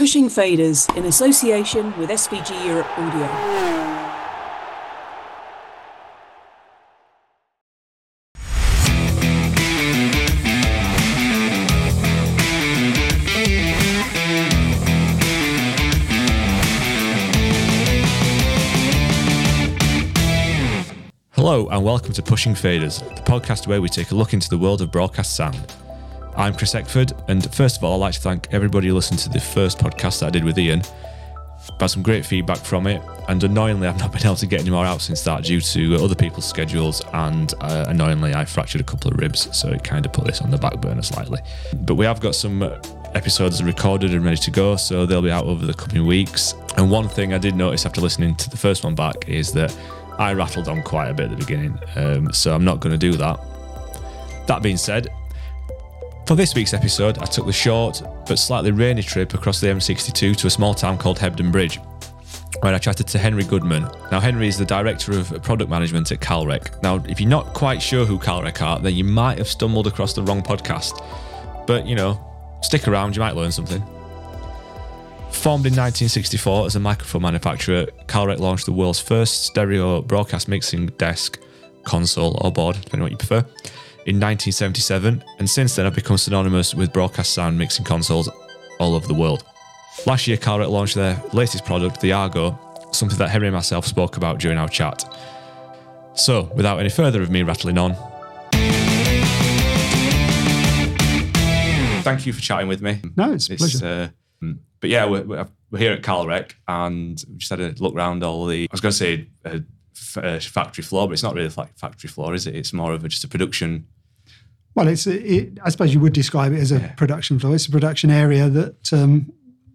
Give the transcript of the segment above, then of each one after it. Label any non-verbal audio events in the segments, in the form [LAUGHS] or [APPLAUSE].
Pushing Faders in association with SVG Europe Audio. Hello, and welcome to Pushing Faders, the podcast where we take a look into the world of broadcast sound. I'm Chris Eckford, and first of all, I'd like to thank everybody who listened to the first podcast that I did with Ian. I've had some great feedback from it, and annoyingly, I've not been able to get any more out since that due to other people's schedules, and uh, annoyingly, I fractured a couple of ribs, so it kind of put this on the back burner slightly. But we have got some episodes recorded and ready to go, so they'll be out over the coming weeks. And one thing I did notice after listening to the first one back is that I rattled on quite a bit at the beginning, um, so I'm not going to do that. That being said, for this week's episode, I took the short but slightly rainy trip across the M62 to a small town called Hebden Bridge, where I chatted to Henry Goodman. Now, Henry is the director of product management at Calrec. Now, if you're not quite sure who Calrec are, then you might have stumbled across the wrong podcast. But, you know, stick around, you might learn something. Formed in 1964 as a microphone manufacturer, Calrec launched the world's first stereo broadcast mixing desk, console, or board, depending on what you prefer, in 1977, and since then have become synonymous with broadcast sound mixing consoles all over the world. Last year, Calrec launched their latest product, the Argo, something that Henry and myself spoke about during our chat. So, without any further of me rattling on, thank you for chatting with me. No, it's a pleasure. Uh, but yeah, we're, we're here at Calrec and we just had a look around all the. I was going to say a, a factory floor, but it's not really like factory floor, is it? It's more of a, just a production. Well, it's it, I suppose you would describe it as a Yeah. production floor. It's a production area that um,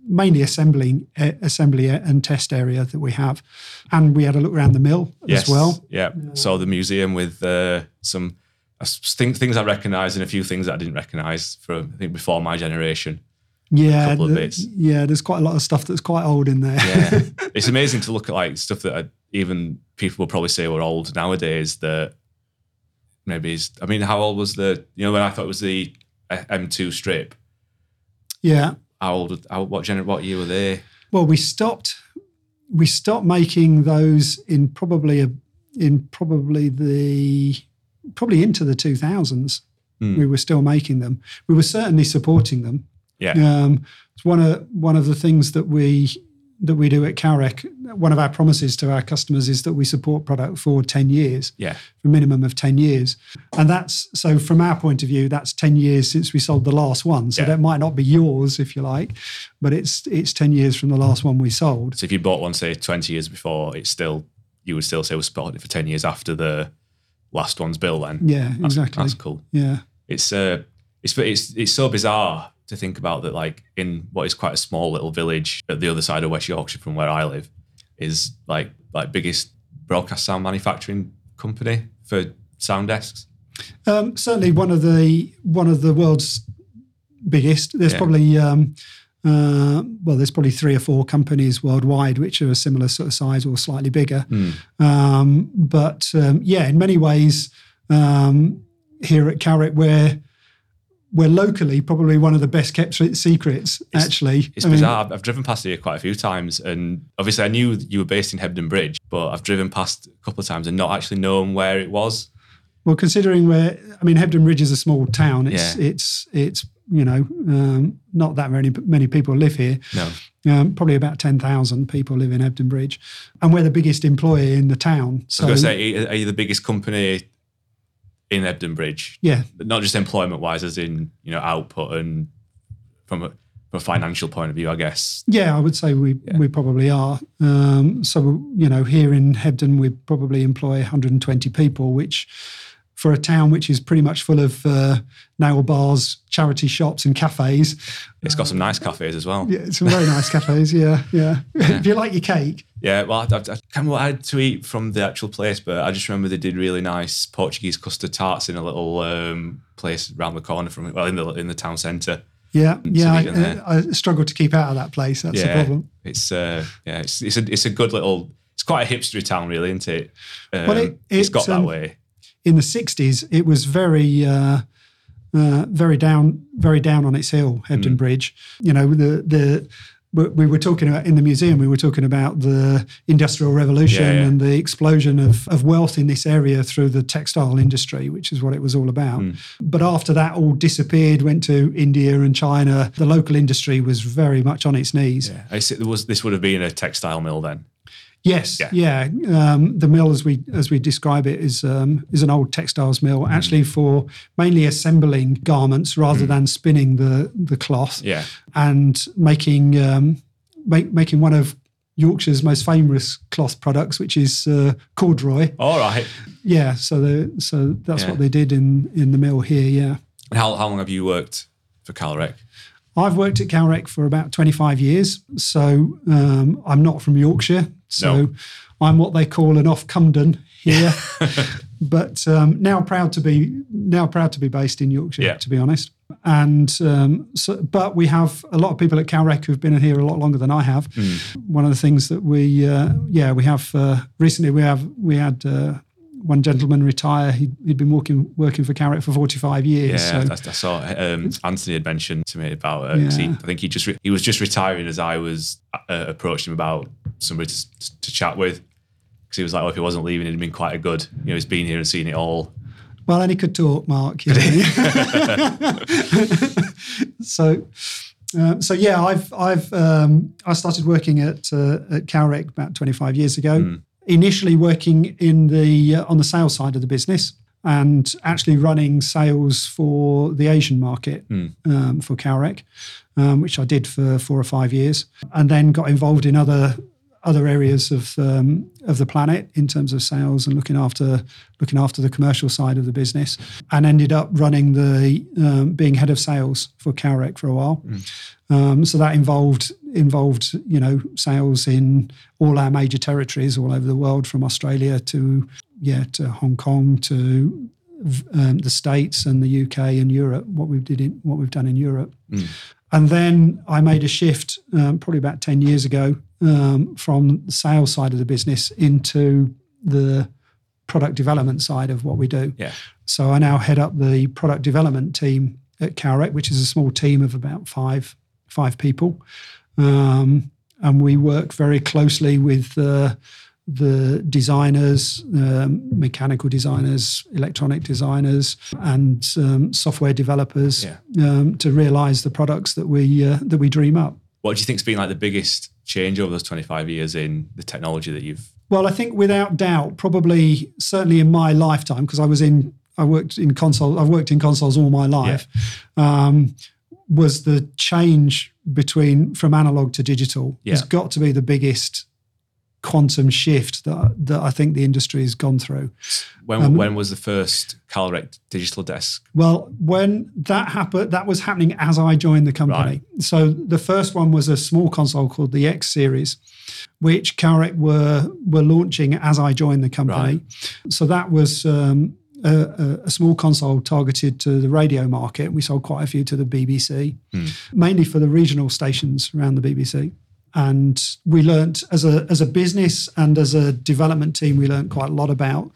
mainly assembling, uh, assembly and test area that we have, and we had a look around the mill as well. Yeah. So the museum with uh, some uh, things, things I recognised and a few things that I didn't recognise from I think before my generation. Yeah, couple of bits. yeah. There's quite a lot of stuff that's quite old in there. Yeah, [LAUGHS] it's amazing to look at like stuff that I, even people will probably say were old nowadays. That maybe is. I mean, how old was the? You know, when I thought it was the uh, M2 strip. yeah. How old? How, what gener? What year were they? Well, we stopped. We stopped making those in probably a in probably the probably into the 2000s. Hmm. We were still making them. We were certainly supporting them. Yeah. Um, it's one of one of the things that we that we do at Calrec. One of our promises to our customers is that we support product for ten years, Yeah. for a minimum of ten years, and that's so from our point of view, that's ten years since we sold the last one. So Yeah. that might not be yours, if you like, but it's it's ten years from the last one we sold. So if you bought one, say twenty years before, it's still you would still say was supported it for ten years after the last one's bill. Then Yeah, That's- exactly. That's cool. Yeah, It's uh, it's it's it's so bizarre to think about that. Like in what is quite a small little village at the other side of West Yorkshire from where I live, is like like biggest broadcast sound manufacturing company for sound desks. um, certainly one of the one of the world's biggest. There's Yeah. probably um, uh, well, there's probably three or four companies worldwide which are a similar sort of size or slightly bigger. Um, but um, yeah, in many ways, um, here at Calrec, we're we're locally probably one of the best kept secrets. actually, It's I mean, bizarre. I've, I've driven past here quite a few times, and obviously I knew you were based in Hebden Bridge, but I've driven past a couple of times and not actually known where it was. Well, considering where I mean, Hebden Bridge is a small town. It's Yeah. it's it's you know um, not that many many people live here. No. Um, probably about ten thousand people live in Hebden Bridge, and we're the biggest employer in the town. I So was going to say, are you the biggest company in Hebden Bridge? yeah, not just employment wise, as in you know output and from a, from a financial point of view, I guess. yeah, I would say we we probably are. Um, so you know, here in Hebden, we probably employ 120 people, which for a town which is pretty much full of uh, nail bars, charity shops, and cafes. It's got some nice cafes as well. Yeah, some very nice cafes. Yeah, yeah. [LAUGHS] if you like your cake, Yeah, well, I, I, I can't remember what I had to eat from the actual place, but I just remember they did really nice Portuguese custard tarts in a little um, place around the corner from it, well, in the in the town centre. yeah, yeah. eat in there. I, I struggle to keep out of that place. That's the problem. it's uh, yeah, it's it's a it's a good little. It's quite a hipstery town, really, isn't it? Um, Well, it- it's it, got that um, way. In the 60s it was very uh, uh, very down very down on its hill hebden Mm. bridge you know the the we we were talking about in the museum, we were talking about the industrial revolution Yeah, yeah. and the explosion of, of wealth in this area through the textile industry, which is what it was all about. Hmm. But after that all disappeared, went to India and China, the local industry was very much on its knees. Yeah. I see, there was this would have been a textile mill then. Yes, Yeah. yeah. Um, the mill, as we as we describe it, is um, is an old textiles mill, actually for mainly assembling garments rather than spinning the the cloth. Yeah. and making um, make, making one of Yorkshire's most famous cloth products, which is uh, corduroy. All right. Yeah, so the so that's Yeah. what they did in in the mill here. Yeah, And how, how long have you worked for Calrec? I've worked at Calrec for about twenty five years, so um, I'm not from Yorkshire, so No. I'm what they call an off Cumden here. [LAUGHS] [LAUGHS] but um, now proud to be now proud to be based in Yorkshire, Yeah. to be honest. And um, so, but we have a lot of people at Calrec who've been here a lot longer than I have. One of the things that we, uh, yeah, we have uh, recently we have we had uh, one gentleman retire. He'd, he'd been working working for Calrec for forty five years. Yeah, so, I, I saw um, Anthony had mentioned to me about it. he, Yeah. I think he just re- he was just retiring as I was uh, approaching him about somebody to, to chat with because he was like, oh, if he wasn't leaving, it'd been quite a good. You know, he's been here and seen it all. Well, and he could talk, Mark. You know. [LAUGHS] so, uh, so yeah, I've I've um, I started working at uh, at Calrec about 25 years ago. Initially working in the uh, on the sales side of the business and actually running sales for the Asian market um, for Calrec, um, which I did for four or five years, and then got involved in other other areas of um, of the planet in terms of sales and looking after looking after the commercial side of the business, and ended up running the um, being head of sales for Calrec for a while. Um, so that involved involved you know sales in all our major territories all over the world, from Australia to yeah to Hong Kong to um, the States and the UK and Europe. What we did in what we've done in Europe. And then I made a shift um, probably about 10 years ago um, from the sales side of the business into the product development side of what we do. Yeah. So I now head up the product development team at Calrec, which is a small team of about five five people, um, and we work very closely with uh, the designers, um, mechanical designers, electronic designers, and um, software developers Yeah. um, to realise the products that we uh, that we dream up. What do you think's been like the biggest change over those 25 years in the technology that you've? Well, I think without doubt, probably certainly in my lifetime, because I was in, I worked in console, I've worked in consoles all my life, um, was the change between from analog to digital has got to be the biggest quantum shift that that I think the industry has gone through. When Um, when was the first Calrec digital desk? Well, when that happened, that was happening as I joined the company. So the first one was a small console called the X Series, which Calrec were were launching as I joined the company. So that was um, a, a- a small console targeted to the radio market. We sold quite a few to the BBC, mainly for the regional stations around the BBC. And we learnt as a as a business and as a development team, we learnt quite a lot about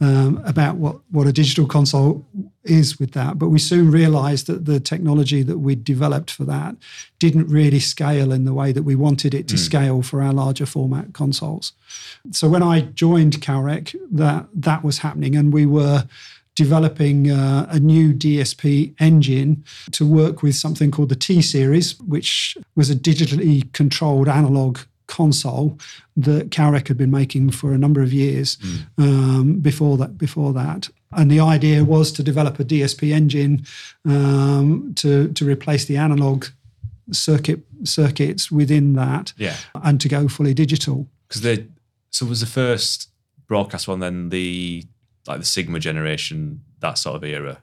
um, about what, what a digital console is with that. But we soon realized that the technology that we'd developed for that didn't really scale in the way that we wanted it to scale for our larger format consoles. So when I joined Calrec, that, that was happening, and we were developing uh, a new DSP engine to work with something called the T series, which was a digitally controlled analog console that Calrec had been making for a number of years um, before that. Before that, and the idea was to develop a DSP engine um, to to replace the analog circuit circuits within that, Yeah, and to go fully digital. because they so was the first broadcast one then the like the Sigma generation that sort of era.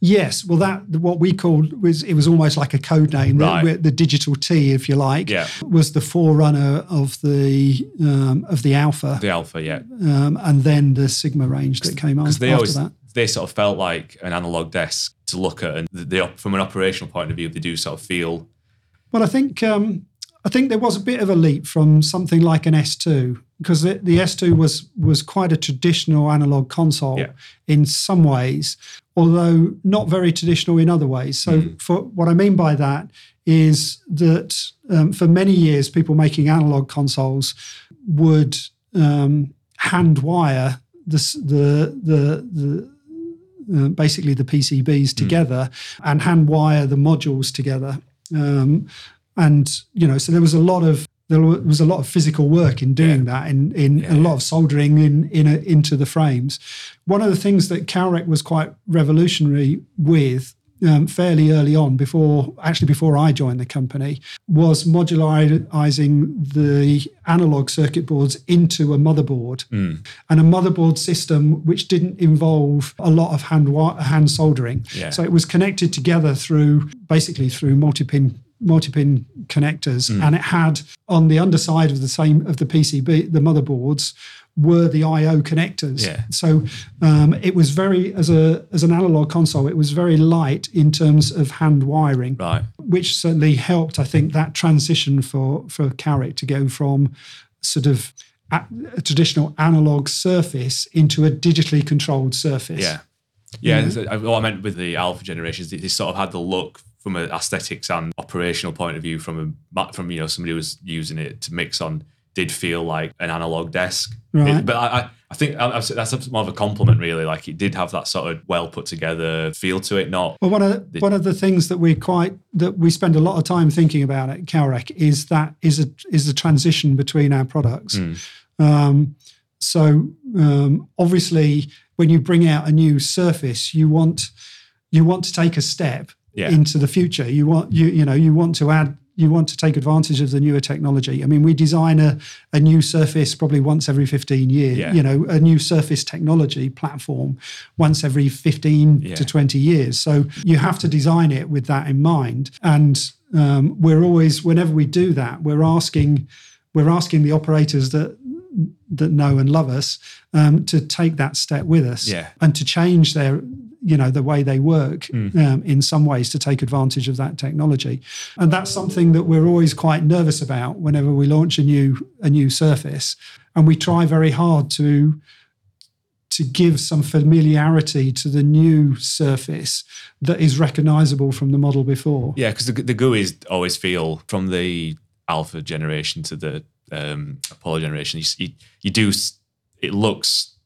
Yes, well, that what we called was it was almost like a code name. The- Right. The, digital T, if you like, Yeah. was the forerunner of the um, of the Alpha, The Alpha, yeah, um, and then the Sigma range that came on after always that. they sort of felt like an analog desk to look at, and they, from an operational point of view, they do sort of feel Well, I think um, I think there was a bit of a leap from something like an S2 because the, the S2 was was quite a traditional analog console Yeah. in some ways, although not very traditional in other ways. So, for what I mean by that is that um, for many years, people making analog consoles would um, hand wire the the the the uh, basically the PCBs together and hand wire the modules together. Um, and you know, so there was a lot of there was a lot of physical work in doing that, in in a lot of soldering in in a, into the frames. One of the things that Calrec was quite revolutionary with. Um, fairly early on, before actually before I joined the company, was modularizing the analog circuit boards into a motherboard and a motherboard system which didn't involve a lot of hand hand soldering. Yeah. So it was connected together through basically through multi-pin multi-pin connectors, and it had on the underside of the same of the PCB the motherboards were the I/O connectors. Yeah. So um, it was very as a as an analog console, it was very light in terms of hand wiring Right. which certainly helped, I think, that transition for for Calrec to go from sort of a, a traditional analog surface into a digitally controlled surface. Yeah. Yeah. so, uh, What I meant with the alpha generations, they, they sort of had the look from an aesthetics and operational point of view from a from you know somebody who was using it to mix on did feel like an analog desk. Right. It- but I, I- think that's more of a compliment, really. Like it did have that sort of well put together feel to it. Not Well, one of one of the things that we quite that we spend a lot of time thinking about at Calrec is that is a is the transition between our products. Um, so um, obviously, when you bring out a new surface, you want you want to take a step Yeah. into the future. You want you you know you want to add you want to take advantage of the newer technology. I mean, we design a, a new surface probably once every 15 years, Yeah. you know, a new surface technology platform once every 15 Yeah. to 20 years. So you have to design it with that in mind. And um, we're always, whenever we do that, we're asking, we're asking the operators that that know and love us um, to take that step with us Yeah. and to change their you know the way they work um, in some ways to take advantage of that technology. And that's something that we're always quite nervous about whenever we launch a new a new surface. And we try very hard to to give some familiarity to the new surface that is recognizable from the model before. Yeah, because the, the GUIs always feel from the alpha generation to the um, Apollo generation, you, you, you do, it looks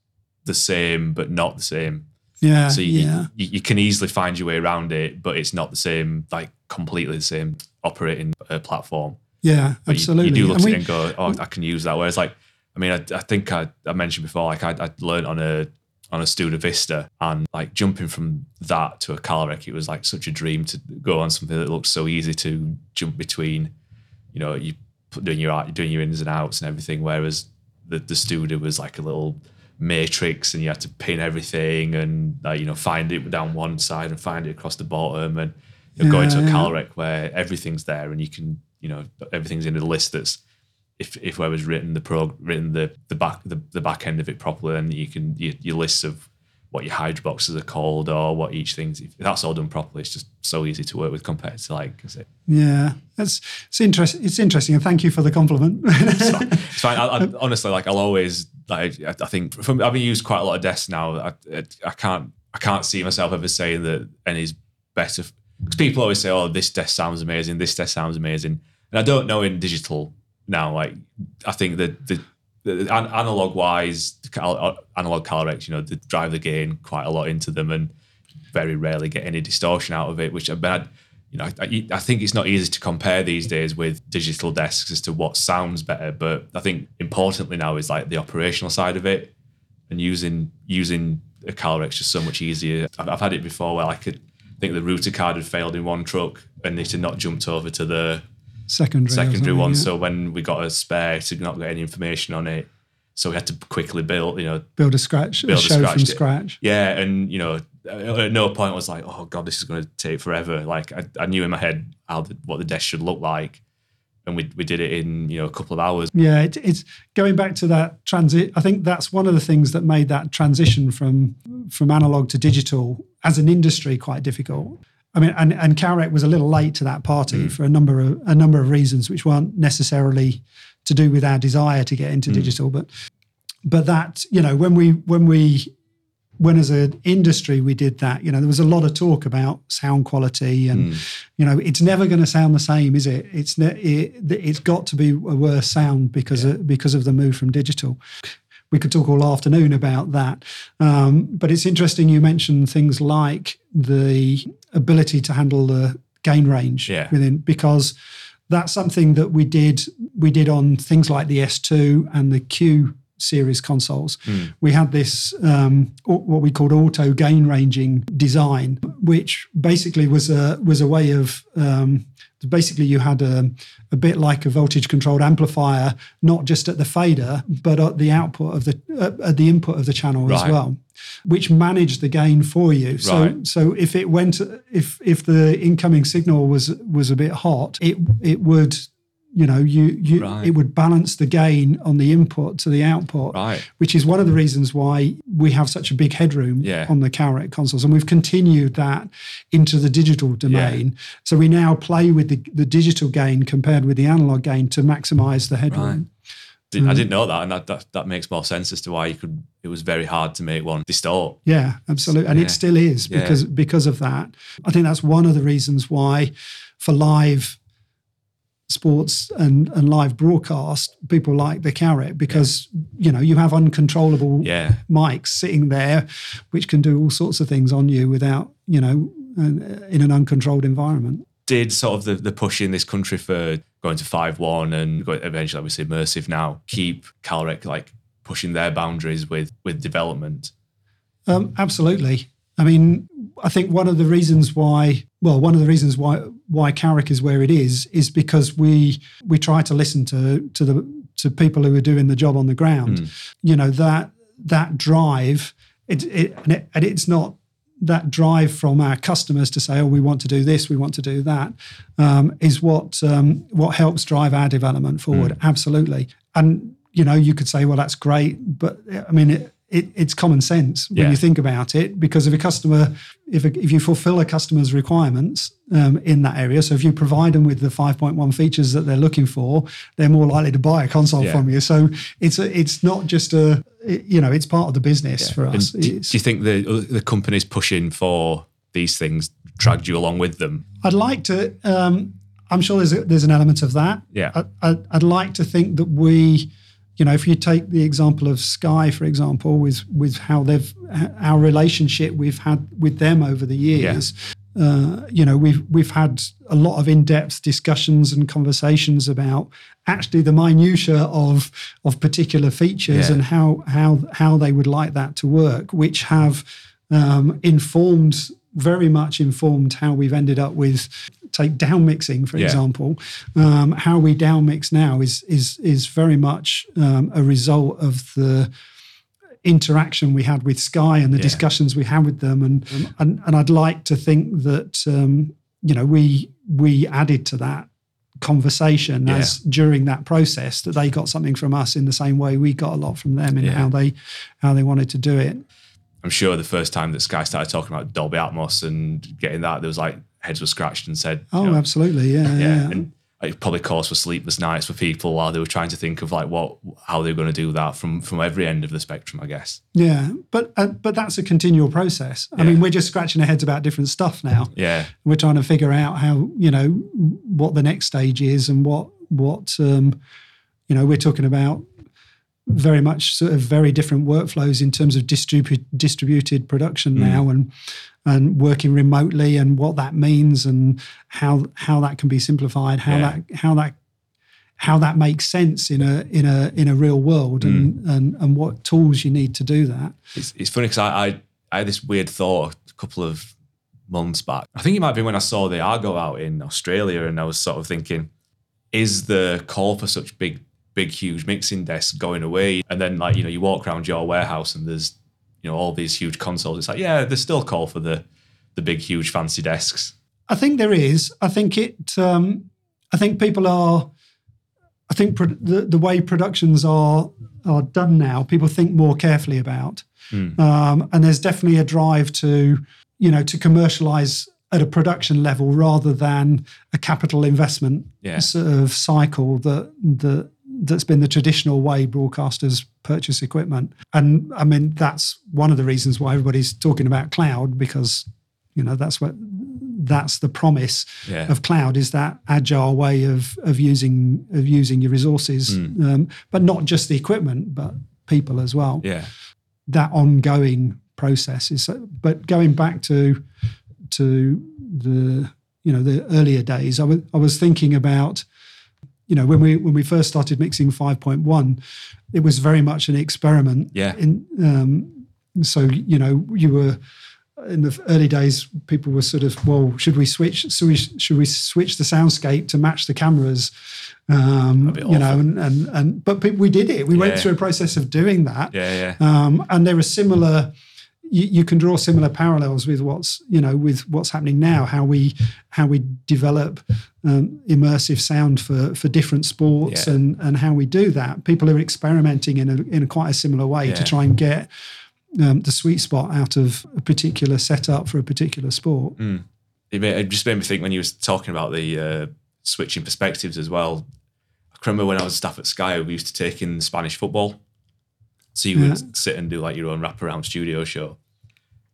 the same, but not the same. Yeah So you, yeah you, you can easily find your way around it, but it's not the same, like completely the same operating uh, platform. yeah But absolutely You, do look And at we- it and go, oh, I can use that. Whereas, like, I mean, I, I think I, I mentioned before, like, I, I learned on a on a Studer Vista, and like jumping from that to a Calrec, it was like such a dream to go on something that looks so easy to jump between. You know, you doing your art, doing your ins and outs and everything. Whereas the the Studer was like a little matrix, and you had to pin everything and uh, you know find it down one side and find it across the bottom, and you know, going to a Yeah. Calrec where everything's there and you can you know everything's in a list that's if if whoever's written the pro written the the back the, the back end of it properly then you can your, your lists of what your Hydra boxes are called or what each thing's if that's all done properly it's just so easy to work with compared to like is it Yeah, that's it's interesting. It's interesting, and thank you for the compliment. [LAUGHS] it's fine I, I, honestly like I'll always like I, I think from having used quite a lot of desks now I, I, I can't I can't see myself ever saying that any's better because people always say oh this desk sounds amazing this desk sounds amazing and I don't know in digital now like I think that the, analog wise cal- uh, analog Calrecs you know they drive the gain quite a lot into them and very rarely get any distortion out of it which I've had you know I, I think it's not easy to compare these days with digital desks as to what sounds better but I think importantly now is like the operational side of it and using using a Calrec's just so much easier. I've, I've had it before where I could think the router card had failed in one truck and it had not jumped over to the secondary, secondary one. yeah. So when we got a spare, to not get any information on it, so we had to quickly build. You know, build a scratch, build a a show from scratch. scratch. yeah, and you know, at no point was like, oh god, this is going to take forever. Like I, I knew in my head how the, what the desk should look like, and we we did it in you know a couple of hours. Yeah, it, it's going back to that transit. I think that's one of the things that made that transition from from analog to digital as an industry quite difficult. I mean, and and Calrec was a little late to that party mm. for a number of a number of reasons, which weren't necessarily to do with our desire to get into mm. digital, but but that you know when we when we when as an industry we did that you know there was a lot of talk about sound quality and mm. you know it's never going to sound the same is it? It's ne- it, it's got to be a worse sound because of, because of the move from digital we could talk all afternoon about that um, but it's interesting you mentioned things like the ability to handle the gain range Yeah. within because that's something that we did we did on things like the S2 and the Q series consoles. We had this um, what we called auto gain ranging design, which basically was a was a way of um, basically you had a, a bit like a voltage controlled amplifier, not just at the fader, but at the output of the uh, at the input of the channel as well, which managed the gain for you. So Right. so if it went if if the incoming signal was was a bit hot, it it would you know you you Right. it would balance the gain on the input to the output Right. which is one of the reasons why we have such a big headroom Yeah. on the Calrec consoles. And we've continued that into the digital domain. So we now play with the, the digital gain compared with the analog gain to maximize the headroom. Mm. I didn't know that, and that, that that makes more sense as to why you could. It was very hard to make one distort. Yeah, absolutely. And Yeah. it still is Yeah. because because of that. I think that's one of the reasons why for live sports and, and live broadcast, people like the Calrec because you know you have uncontrollable Yeah, mics sitting there, which can do all sorts of things on you without, you know, in an uncontrolled environment. did sort of the, the push in this country for going to five one and eventually obviously immersive now keep Calrec like pushing their boundaries with with development. Um, absolutely. I mean, I think one of the reasons why, well, one of the reasons why why Calrec is where it is is because we we try to listen to to the to people who are doing the job on the ground. You know that that drive, it, it, and, it and it's not that drive from our customers to say, oh, we want to do this, we want to do that, um, is what um, what helps drive our development forward. Absolutely, and you know, you could say, well, that's great, but I mean, it, it, it's common sense when Yeah. you think about it, because if a customer, if a, if you fulfil a customer's requirements um, in that area, so if you provide them with the 5.1 features that they're looking for, they're more likely to buy a console Yeah. from you. So it's a, it's not just a, you know, it's part of the business for us. do, do you think the the companies pushing for these things dragged you along with them? I'd like to. Um, I'm sure there's a, there's an element of that. Yeah. I, I, I'd like to think that we, you know, if you take the example of Sky, for example, with with how they've our relationship we've had with them over the years. Uh, you know, we've we've had a lot of in-depth discussions and conversations about actually the minutia of of particular features Yeah. and how how how they would like that to work, which have um, informed very much informed how we've ended up with take down mixing for Yeah. example um, how we down mix now is is is very much um, a result of the interaction we had with Sky and the Yeah. discussions we had with them and and, and I'd like to think that um, you know we we added to that conversation Yeah. as during that process that they got something from us in the same way we got a lot from them in how they how they wanted to do it I'm sure the first time that Sky started talking about Dolby Atmos and getting that, there was like heads were scratched and said, oh you know, absolutely yeah yeah, yeah, and it probably caused for sleepless nights for people while they were trying to think of like what how they were going to do that from from every end of the spectrum, I guess. Yeah, but uh, but that's a continual process. I Yeah. mean, we're just scratching our heads about different stuff now. [LAUGHS] Yeah, We're trying to figure out how you know what the next stage is and what what um, you know we're talking about very much sort of very different workflows in terms of distribu- distributed production Mm. now and and working remotely and what that means and how how that can be simplified how Yeah. that how that how that makes sense in a in a in a real world Mm. and, and and what tools you need to do that it's, it's funny because I, I I had this weird thought a couple of months back. I think it might be when I saw the Argo out in Australia, and I was sort of thinking, is the call for such big, big, huge mixing desks going away? And then like you know you walk around your warehouse and there's you know all these huge consoles. It's like yeah, there's still call for the the big, huge, fancy desks. I think there is. I think it. Um, I think people are. I think pro- the the way productions are are done now, people think more carefully about, um, and there's definitely a drive to you know to commercialize at a production level rather than a capital investment Yeah. sort of cycle that that that's been the traditional way broadcasters purchase equipment. And I mean that's one of the reasons why everybody's talking about cloud because you know that's what that's the promise Yeah. of cloud is that agile way of of using of using your resources, Hmm. um, but not just the equipment, but people as well Yeah. that ongoing process is but going back to to the you know the earlier days I was I was thinking about you know when we when we first started mixing 5.1 it was very much an experiment Yeah. in um so you know you were in the early days people were sort of well should we switch so we should we switch the soundscape to match the cameras um you know and and, and but we did it we went through a process of doing that Yeah. Yeah. um, and there are similar you, you can draw similar parallels with what's you know with what's happening now how we how we develop um, immersive sound for for different sports Yeah. and and how we do that people are experimenting in a, in a quite a similar way Yeah. to try and get um, the sweet spot out of a particular setup for a particular sport it, made, it just made me think when you was talking about the uh, switching perspectives as well. I remember when I was staff at Sky, we used to take in Spanish football. So you Yeah. would sit and do like your own wraparound studio show.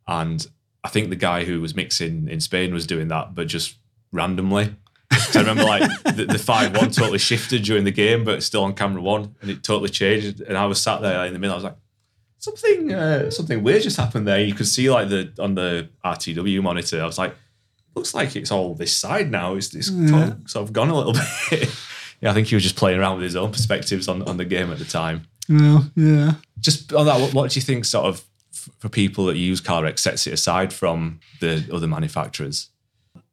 And I think the guy who was mixing in Spain was doing that, but just randomly. I remember like the, the 5 1 totally shifted during the game, but still on camera one, and it totally changed. And I was sat there in the middle, I was like, something uh, something weird just happened there. You could see like the on the RTW monitor. I was like, looks like it's all this side now. It's, it's Yeah. sort of gone a little [LAUGHS] bit. yeah, I think he was just playing around with his own perspectives on, on the game at the time. well yeah Just on that, what, what do you think sort of for people that use Calrecs sets it aside from the other manufacturers?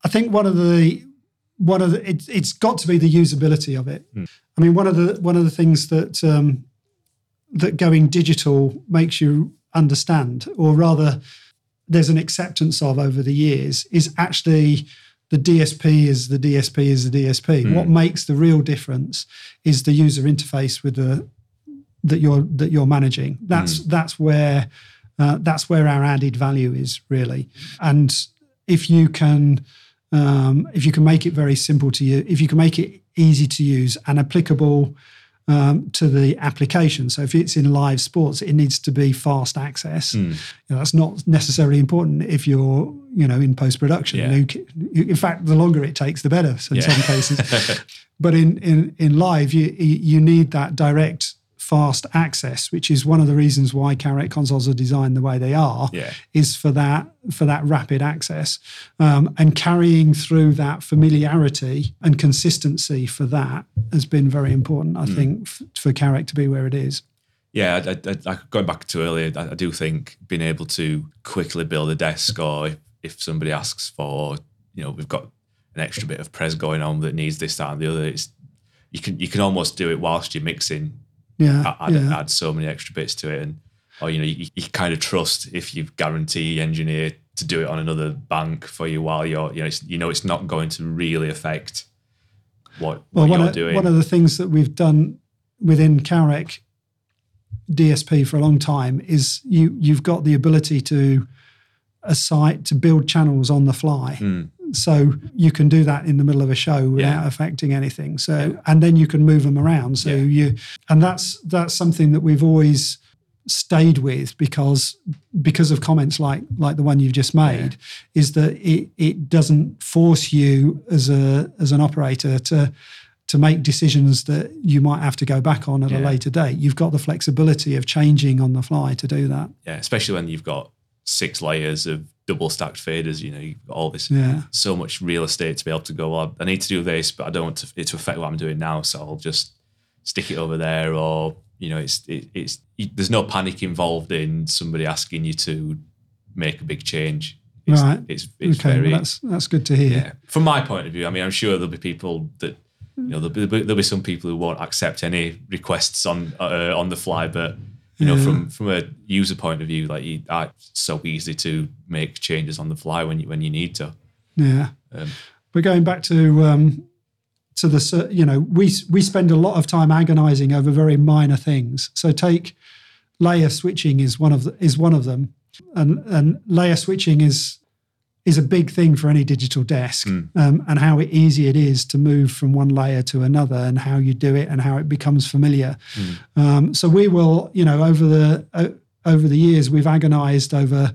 I think one of the one of the it, it's got to be the usability of it. I mean, one of the one of the things that um, that going digital makes you understand, or rather, there's an acceptance of over the years, is actually the DSP is the DSP is the DSP. What makes the real difference is the user interface with the that you're that you're managing. That's that's where uh, that's where our added value is really. And if you can um, if you can make it very simple to you, if you can make it easy to use and applicable um, to the application. So if it's in live sports, it needs to be fast access. You know, that's not necessarily important if you're you know in post production. Yeah. In fact, the longer it takes, the better in Yeah. some cases. [LAUGHS] but in in in live, you you need that direct fast access, which is one of the reasons why Calrec consoles are designed the way they are. Yeah. Is for that for that rapid access um, and carrying through that familiarity and consistency for that has been very important. I think f- for Calrec to be where it is. Yeah, I, I, I, going back to earlier, I, do think being able to quickly build a desk, or if, if somebody asks for, you know, we've got an extra bit of pres going on that needs this, that, and the other, it's you can you can almost do it whilst you're mixing. Yeah, Add, yeah. add so many extra bits to it, and or you know, you, you kind of trust if you guarantee your engineer to do it on another bank for you while you're, you know, it's, you know, it's not going to really affect what, Well, what one you're of, doing. one of the things that we've done within Calrec DSP for a long time is you you've got the ability to a site to build channels on the fly. Hmm. So you can do that in the middle of a show without Yeah. affecting anything. So and then you can move them around. So Yeah. you and that's that's something that we've always stayed with because because of comments like like the one you've just made is that it it doesn't force you as a as an operator to to make decisions that you might have to go back on at a later date. You've got the flexibility of changing on the fly to do that. yeah, especially when you've got six layers of double stacked faders. You know, you've all this Yeah. so much real estate to be able to go. Well, I need to do this, but I don't want to, it to affect what I'm doing now, so I'll just stick it over there. Or you know, it's it, it's there's no panic involved in somebody asking you to make a big change. It's, Right. It's it's okay, very well, that's that's good to hear. yeah. From my point of view, I mean, I'm sure there'll be people that you know there'll be, there'll be some people who won't accept any requests on uh, on the fly, but you know, Yeah. from from a user point of view, like you, uh, it's so easy to make changes on the fly when you when you need to. Yeah. Um, But going back to um, to the you know we we spend a lot of time agonizing over very minor things. So take layer switching is one of the, is one of them, and and layer switching is is a big thing for any digital desk, Mm. um, and how easy it is to move from one layer to another, and how you do it, and how it becomes familiar. Um, so we will, you know, over the uh, over the years, we've agonised over,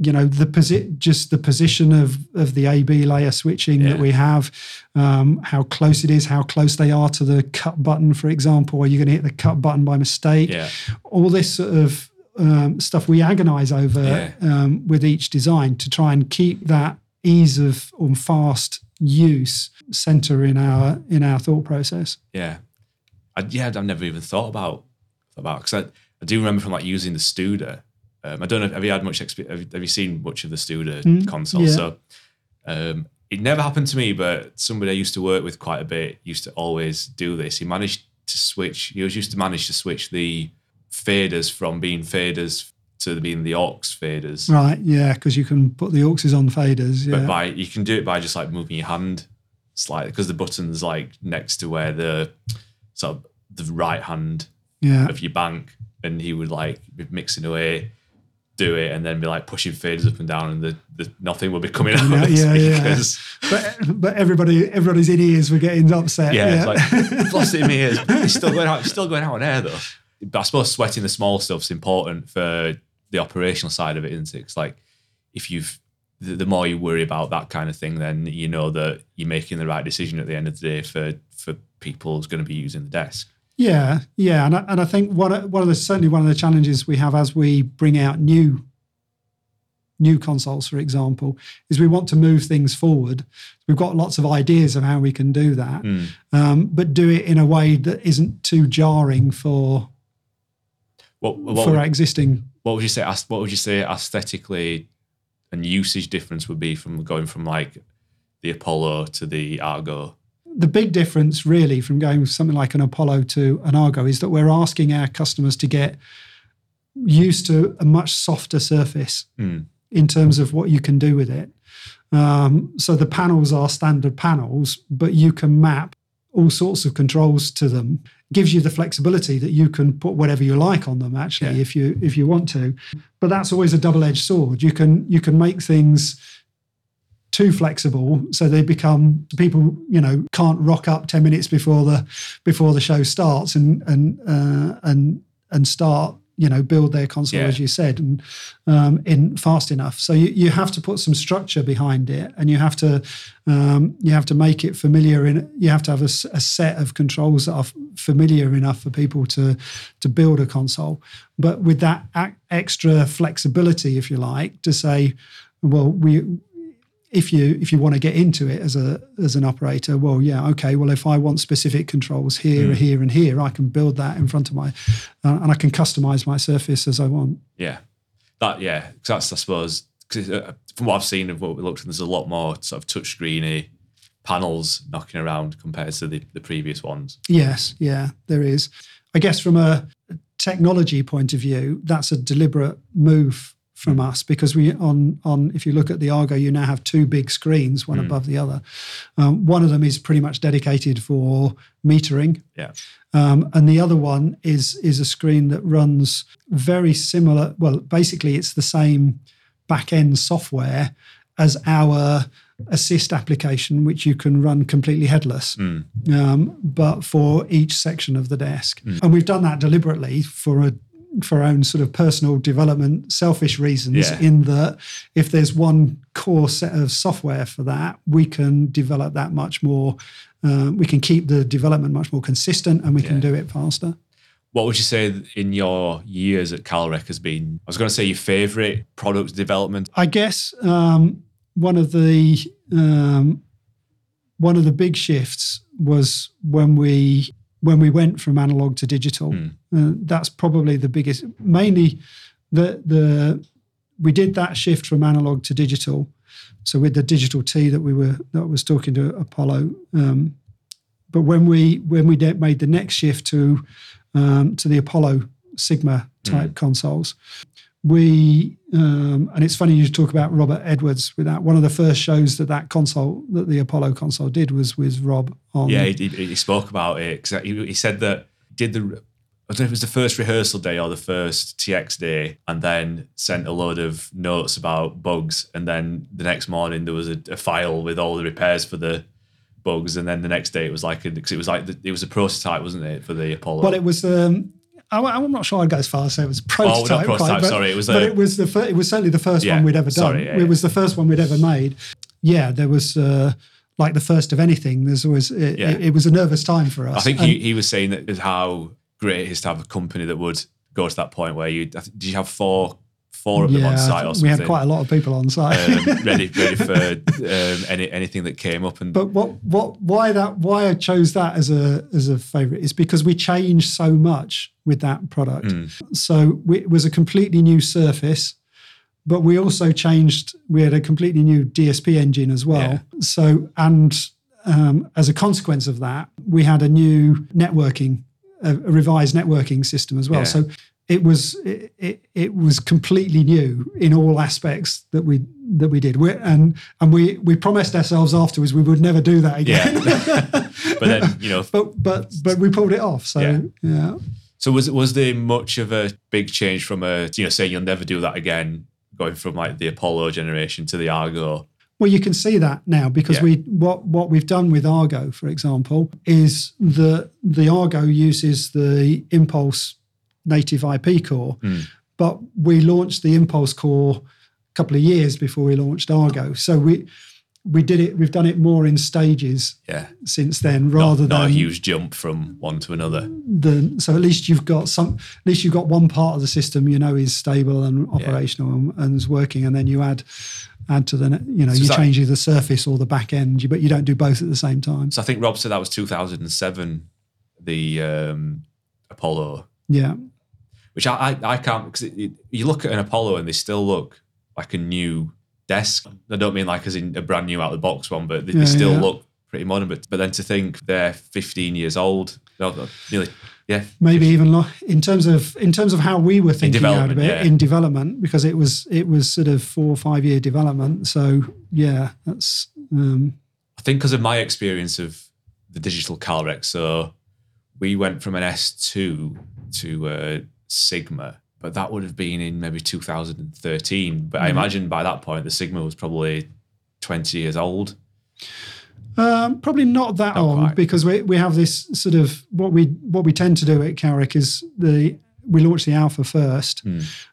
you know, the posi- just the position of of the AB layer switching Yeah. that we have, um, how close it is, how close they are to the cut button, for example. Are you going to hit the cut button by mistake? Yeah. all this sort of um, stuff we agonize over Yeah. um, with each design to try and keep that ease of or fast use center in our in our thought process. Yeah, I, yeah. I've never even thought about about because I, I do remember from like using the Studer. Um, I don't know. Have you had much experience? Have, you- have you seen much of the Studer Mm, console? yeah. So um, it never happened to me, but somebody I used to work with quite a bit used to always do this. He managed to switch. He was used to manage to switch the faders from being faders to being the aux faders. Right, yeah, because you can put the auxes on faders. Yeah. But by you can do it by just like moving your hand slightly because the button's like next to where the sort of the right hand yeah. of your bank, and he would like be mixing away, do it, and then be like pushing faders up and down, and the, the nothing will be coming out Yeah, of yeah, yeah. But but everybody everybody's in ears were getting upset. Yeah, Yeah, it's like [LAUGHS] it in my ears. It's still going out. It's still going out on air though. But I suppose sweating the small stuff's important for the operational side of it, isn't it? It's like if you've the, the more you worry about that kind of thing, then you know that you're making the right decision at the end of the day for for people who's going to be using the desk. Yeah, yeah, and I, and I think one one of the certainly one of the challenges we have as we bring out new new consoles, for example, is we want to move things forward. We've got lots of ideas of how we can do that, um, but do it in a way that isn't too jarring for What what, for would, our existing. what would you say? What would you say aesthetically and usage difference would be from going from like the Apollo to the Argo? The big difference, really, from going with something like an Apollo to an Argo, is that we're asking our customers to get used to a much softer surface. Mm. in terms of what you can do with it. Um, so the panels are standard panels, but you can map all sorts of controls to them. Gives you the flexibility that you can put whatever you like on them, actually, Yeah. if you if you want to. But that's always a double-edged sword. You can you can make things too flexible so they become people you know can't rock up 10 minutes before the before the show starts and and uh, and and start you know build their console Yeah. as you said and um, in fast enough so you, you have to put some structure behind it and you have to um, you have to make it familiar in you have to have a set of controls that are familiar enough for people to to build a console but with that ac- extra flexibility if you like to say well we if you if you want to get into it as a as an operator, well, yeah, okay. Well, if I want specific controls here, here, and here, I can build that in front of my, uh, and I can customize my surface as I want. Yeah, that yeah. 'cause that's I suppose 'cause, uh, from what I've seen of what we looked at, there's a lot more sort of touchscreeny panels knocking around compared to the, the previous ones. Yes, yeah, there is. I guess from a technology point of view, that's a deliberate move from us because we on on if you look at the Argo, you now have two big screens, one above the other. Um, one of them is pretty much dedicated for metering, Yeah, Um, and the other one is is a screen that runs very similar. Well, basically, it's the same back end software as our assist application, which you can run completely headless, um, but for each section of the desk. And we've done that deliberately for a for our own sort of personal development, selfish reasons. Yeah. In that, if there's one core set of software for that, we can develop that much more. Uh, we can keep the development much more consistent, and we can do it faster. What would you say in your years at Calrec has been? I was going to say your favourite product development. I guess um, one of the um, one of the big shifts was when we when we went from analog to digital. Uh, that's probably the biggest. Mainly, the the we did that shift from analog to digital. So with the digital T that we were that I was talking to Apollo, um, but when we when we did, made the next shift to um, to the Apollo Sigma type consoles, we um, and it's funny you talk about Robert Edwards with that. One of the first shows that that console that the Apollo console did was with Rob on. Yeah, he, he, spoke about it because he, he said that did the I don't know if it was the first rehearsal day or the first TX day, and then sent a load of notes about bugs. And then the next morning there was a, a file with all the repairs for the bugs, and then the next day it was like because it was like the, it was a prototype, wasn't it, for the Apollo? Well, it was. Um, I, I'm not sure I'd go as far as say it was a prototype. Oh, not prototype, quite, but, sorry, it was but it was the fir- it was certainly the first Yeah, one we'd ever done. sorry, yeah, it was the first one we'd ever made. Yeah, there was uh, like the first of anything. There's always it, Yeah. it, it was a nervous time for us. I think And- he, he was saying that is how great it is to have a company that would go to that point where you did you have four four of them yeah, on site or we had quite a lot of people on site. um, [LAUGHS] ready ready for um, any anything that came up and But what what why that why I chose that as a as a favorite is because we changed so much with that product. Mm. So we, it was a completely new surface, but we also changed. We had a completely new DSP engine as well. Yeah. So and um, as a consequence of that, we had a new networking, a, a revised networking system as well. Yeah. So it was it, it, it was completely new in all aspects that we that we did. we and and we we promised ourselves afterwards we would never do that again. yeah [LAUGHS] but then you know [LAUGHS] but but but we pulled it off. So Yeah. yeah. so was was there much of a big change from a you know saying you'll never do that again going from like the Apollo generation to the Argo Well, you can see that now because Yeah. we what what we've done with Argo, for example, is that the Argo uses the Impulse native IP core, Hmm. but we launched the Impulse core a couple of years before we launched Argo. So we we did it. We've done it more in stages yeah since then, rather not, not a than huge jump from one to another the so at least you've got some at least you've got one part of the system you know is stable and operational and, and is working and then you add add to the you know So you change either the surface or the back end but you don't do both at the same time so I think Rob said that was 2007 the um, Apollo yeah which I I, I can't because it, it- you look at an Apollo and they still look like a new desk. I don't mean like as in a brand new out of the box one, but they, they still yeah. look pretty modern. But but then to think they're 15 years old, no, no, nearly yeah, maybe even lo- in terms of in terms of how we were thinking out of it yeah. in development because it was it was sort of four or five year development so yeah that's um I think because of my experience of the digital Calrec, so we went from an S2 to a Sigma, but that would have been in maybe 2013. But Mm-hmm. I imagine by that point the Sigma was probably 20 years old. Um, probably not that Not old quite. because we we have this sort of what we what we tend to do at Calrec is the we launch the alpha first,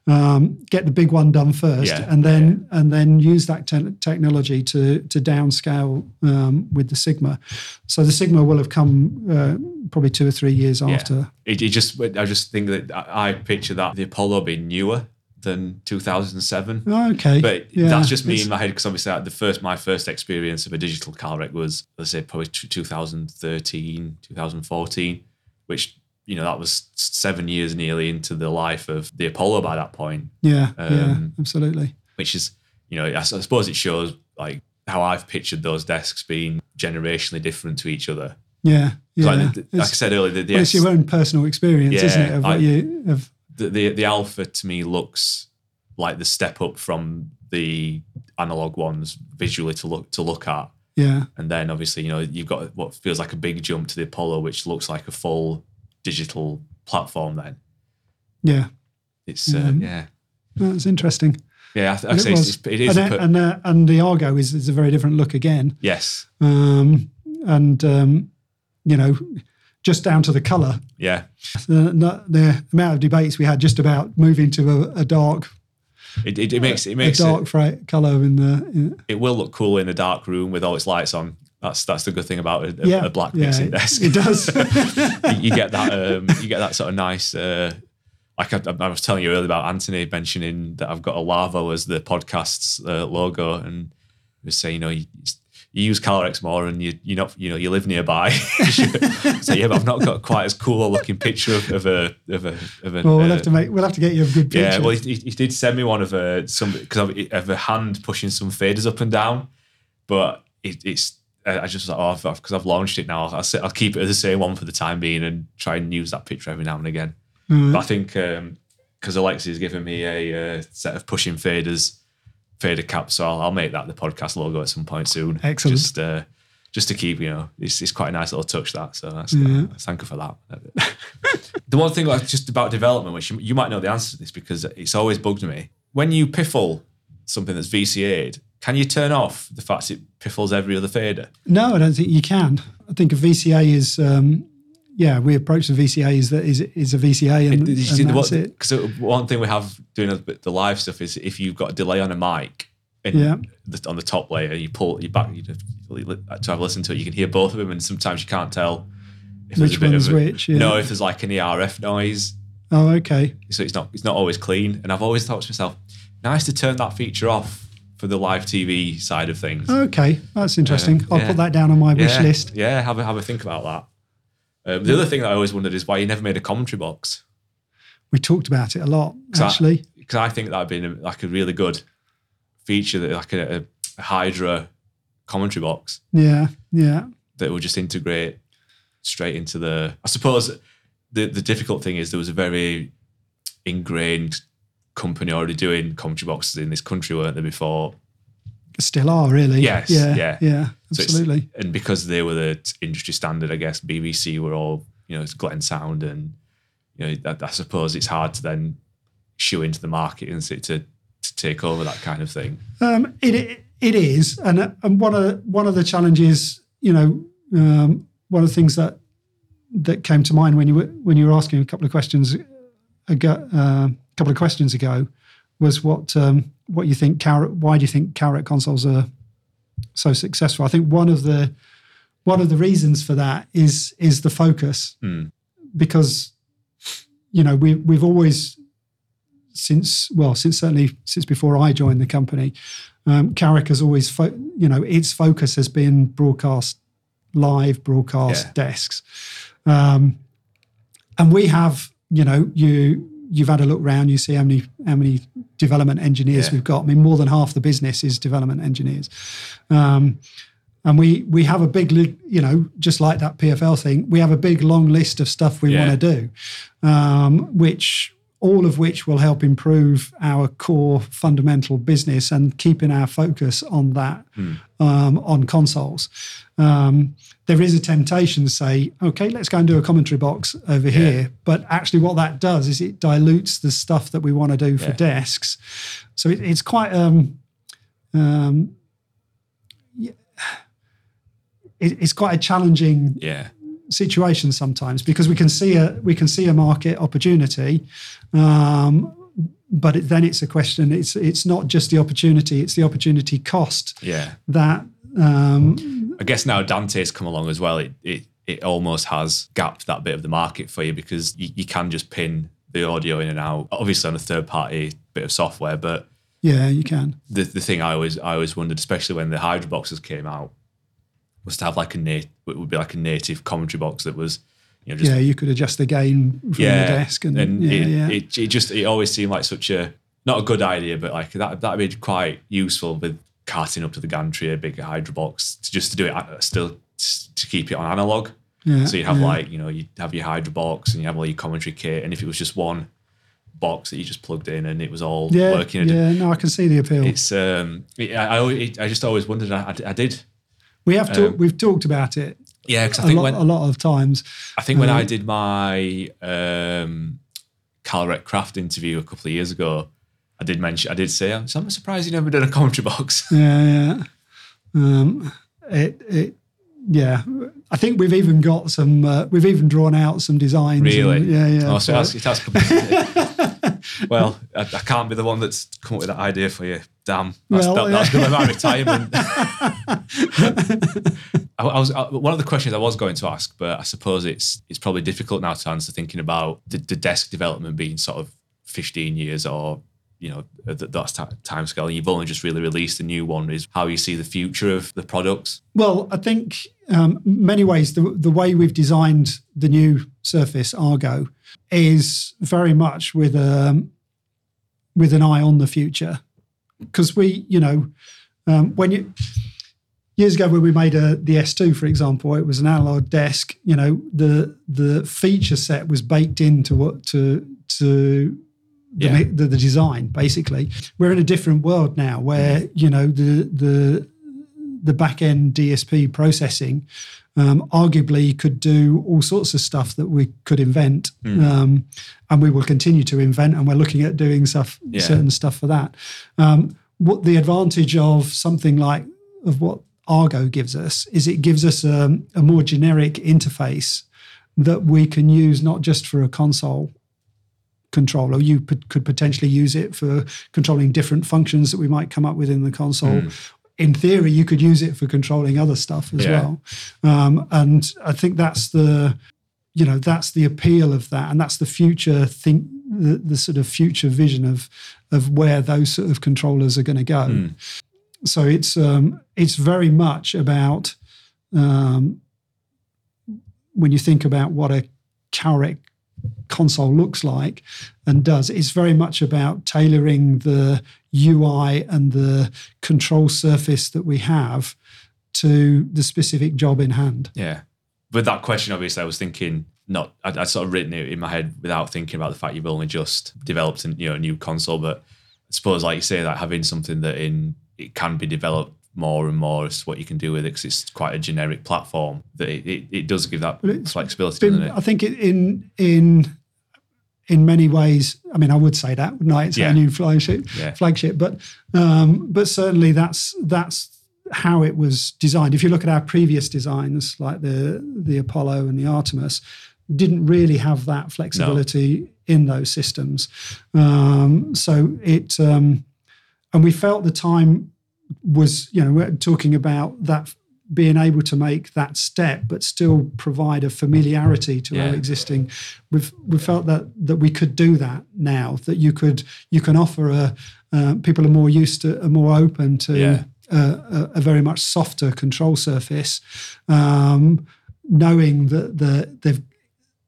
um, get the big one done first. Yeah, and then and then use that te- technology to to downscale um, with the Sigma. So the Sigma will have come uh, probably two or three years after. It, it just, I just think that I I picture that the Apollo being newer than 2007. Okay, But yeah, that's just me in my head because obviously uh, the first my first experience of a digital Calrec was let's say probably t- 2013, 2014, which you know that was seven years nearly into the life of the Apollo by that point, Yeah, yeah, um, absolutely. which is you know I suppose it shows like how I've pictured those desks being generationally different to each other. Yeah, yeah. Like, like I said earlier, the, the, well, it's your own personal experience, isn't it? Of I- you of the, the the alpha to me looks like the step up from the analog ones visually to look to look at. yeah, And then obviously, you know, you've got what feels like a big jump to the Apollo, which looks like a full digital platform. Then yeah. it's uh, Um, yeah, That's interesting. yeah. I, th- I say it it's, it's, and, a per- and, uh, and the Argo is, is a very different look again. yes, Um, and, um, you know, just down to the colour. yeah, The, the, amount of debates we had just about moving to a, a dark, it, it, it makes it a makes dark it, colour in the. In, it will look cool in a dark room with all its lights on. That's that's the good thing about a, yeah, a black mixing desk. [LAUGHS] It does. [LAUGHS] you, you get that um, you get that sort of nice. Uh, like I, I was telling you earlier about Anthony mentioning that I've got a Lawo as the podcast's uh, logo, and he was saying, you know, you, you use Calrecs more, and you you not you know you live nearby. [LAUGHS] so yeah, but I've not got quite as cool a looking picture of, of a of a of a. well, we'll uh, have to make. We'll have to get you a good picture. yeah, well, he, he he did send me one of a some because of, of a hand pushing some faders up and down, but it, it's I just was like, oh, because I've, launched it now, I'll, I'll keep it as the same one for the time being and try and use that picture every now and again. Mm. But I think because Alexi's given me a uh, set of pushing faders, fader caps, so I'll, I'll make that the podcast logo at some point soon. Excellent. Just uh, just to keep, you know, it's, it's quite a nice little touch that. So that's Yeah. thank you for that. [LAUGHS] the one thing like, just about development, which you, you might know the answer to this because it's always bugged me. When you piffle something that's VCA'd, can you turn off the fact it piffles every other fader? No, I don't think you can. I think a VCA is, um, yeah, we approach the VCA is that is is a VCA and, you and the- that's what- it. Because one thing we have doing a bit- the live stuff is if you've got a delay on a mic and Yeah. the, on the top layer, and you pull you back you to have a listen to it, you can hear both of them, and sometimes you can't tell if Which one's a, which, yeah. No, if there's like any RF noise, Oh, okay. so it's not it's not always clean. And I've always thought to myself, nice to turn that feature off for the live TV side of things. Okay, that's interesting. I'll yeah. put that down on my wish yeah, list. yeah, have a have a think about that. Um, the other thing that I always wondered is why you never made a commentary box. We talked about it a lot, actually. because I think that'd been like a really good feature that like a, a Hydra commentary box yeah, yeah, that would just integrate straight into the. I suppose the the difficult thing is there was a very ingrained company already doing commentary boxes in this country, weren't there before? still are really. Yes, yeah, yeah. yeah, So absolutely. and because they were the industry standard, I guess BBC were all you know it's Glensound, and you know that, I suppose it's hard to then shoe into the market and to to take over that kind of thing. Um, it, it it is, and and one of the, one of the challenges, you know, um, one of the things that that came to mind when you were when you were asking a couple of questions ago, uh, couple of questions ago, was what um, what you think. Calrec, why do you think Calrec consoles are so successful? I think one of the one of the reasons for that is is the focus, Hmm. because you know we we've always since well since certainly since before I joined the company, um, Calrec has always fo- you know its focus has been broadcast live broadcast Yeah. desks, um, and we have you know you you've had a look around you see how many how many development engineers Yeah. we've got. I mean more than half the business is development engineers. Um, and we we have a big, you know, just like that PFL thing, we have a big long list of stuff we Yeah. want to do, um, which all of which will help improve our core fundamental business and keeping our focus on that um, on consoles. Um, there is a temptation to say, okay, let's go and do a commentary box over here. But actually, what that does is it dilutes the stuff that we want to do for Yeah. desks. So it, it's quite um, um, yeah, it, it's quite a challenging Yeah, situation sometimes because we can see a we can see a market opportunity, um, but it, then it's a question. It's it's not just the opportunity; it's the opportunity cost yeah. that. Um, I guess now Dante's come along as well. It it it almost has gapped that bit of the market for you because you, you can just pin the audio in and out. Obviously on a third party bit of software, but yeah, you can. the the thing I always I always wondered, especially when the Hydra boxes came out, was to have like a nat- it would be like a native commentary box that was, you know, just Yeah, you could adjust the gain from yeah, the desk, and, and yeah, it, yeah. It, it just it always seemed like such a not a good idea, but like that that'd be quite useful with carting up to the gantry a big Hydra box to just to do it uh, still to keep it on analog. Yeah, so you have yeah. like you know you have your Hydra box and you have all your commentary kit, and if it was just one box that you just plugged in and it was all yeah, working, it- yeah. No, I can see the appeal. it's um I I, always, I just always wondered I, I did we have to. um, we've talked about it yeah because I a think lot, when a lot of times. I think when Um, I did my um, Calrec Craft interview a couple of years ago, I did mention, I did say, I'm, I'm surprised you never done a commentary box. [LAUGHS] Yeah, yeah. Um, it, it, yeah. I think we've even got some. Uh, we've even drawn out some designs. and- Really? yeah, yeah. Oh, so that's, that's come- [LAUGHS] well, I, I can't be the one that's come up with that idea for you. Damn, that's, Well, that, that's yeah. going to be my retirement. [LAUGHS] I, I was I, one of the questions I was going to ask, but I suppose it's it's probably difficult now to answer. Thinking about the, the desk development being sort of 15 years or you know th- that's ti time scale, and you've only just really released a new one. Is how you see the future of the products? Well, I think um, many ways the the way we've designed the new Surface Argo is very much with um, with an eye on the future, because we, you know, um, when you years ago when we made a, the S2, for example, it was an analog desk. You know, the the feature set was baked into what to to the, Yeah. the, the design. Basically, we're in a different world now, where you know the the the back end DSP processing, um, arguably could do all sorts of stuff that we could invent, um, and we will continue to invent. And we're looking at doing stuff, Yeah. certain stuff for that. Um, what the advantage of something like of what Argo gives us is it gives us a, a more generic interface that we can use not just for a console controller. You p- could potentially use it for controlling different functions that we might come up with in the console. In theory, you could use it for controlling other stuff as Yeah. well. Um, and I think that's the, you know, that's the appeal of that, and that's the future think, the, the sort of future vision of of where those sort of controllers are going to go. So it's um, it's very much about um, when you think about what a Calrec console looks like and does. It's very much about tailoring the UI and the control surface that we have to the specific job in hand. Yeah. With that question, obviously, I was thinking not. I'd, I'd sort of written it in my head without thinking about the fact you've only just developed, a, you know, a new console. But I suppose, like you say, that having something that in it can be developed more and more is what you can do with it because it's quite a generic platform. That it, it, it does give that flexibility, been, I think it, in in in many ways, I mean, I would say that, wouldn't I? It's Yeah. our new flagship, Yeah. flagship, but um, but certainly that's that's how it was designed. If you look at our previous designs, like the the Apollo and the Artemis, didn't really have that flexibility in those systems. Um, so it um, and we felt the time was you know we're talking about that being able to make that step but still provide a familiarity to Yeah. our existing we've we felt that that we could do that now that you could you can offer a uh, people are more used to are more open to Yeah. a, a, a very much softer control surface um, knowing that the they've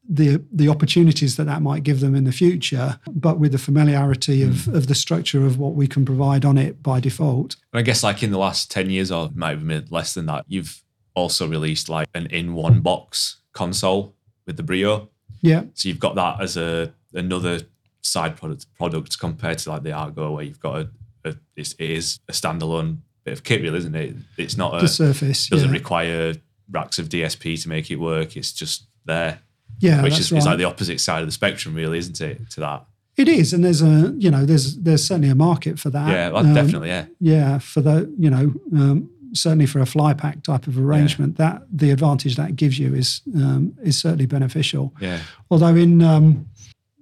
the the opportunities that that might give them in the future, but with the familiarity of, hmm. of the structure of what we can provide on it by default. And I guess like in the last 10 years or might have been less than that, you've also released like an in one box console with the Brio. Yeah, So you've got that as a another side product product compared to like the Argo where you've got a, a it's, it is a standalone bit of kit really, isn't it? It's not a the surface. doesn't yeah. require racks of DSP to make it work. It's just there. Yeah, which is, right. is like the opposite side of the spectrum, really, isn't it? To that. it is, and there's a you know there's there's certainly a market for that. Yeah, Um, definitely, yeah. yeah, for the you know um, certainly for a fly pack type of arrangement, that the advantage that gives you is um, is certainly beneficial. Yeah. Although in um,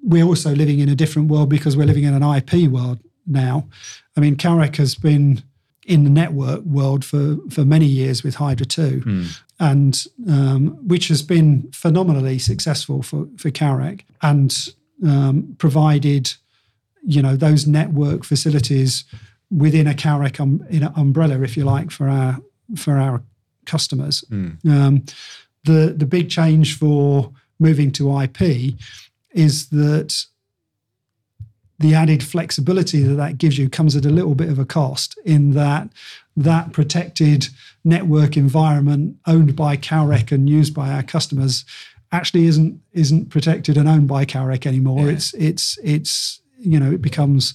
we're also living in a different world because we're living in an IP world now. I mean, Calrec has been in the network world for for many years with Hydra Two, and um, which has been phenomenally successful for for Calrec and um, provided you know those network facilities within a Calrec um, in an umbrella, if you like, for our for our customers. Um, the the big change for moving to IP is that the added flexibility that that gives you comes at a little bit of a cost in that that protected network environment owned by Calrec and used by our customers actually isn't isn't protected and owned by Calrec anymore. Yeah. It's it's it's you know it becomes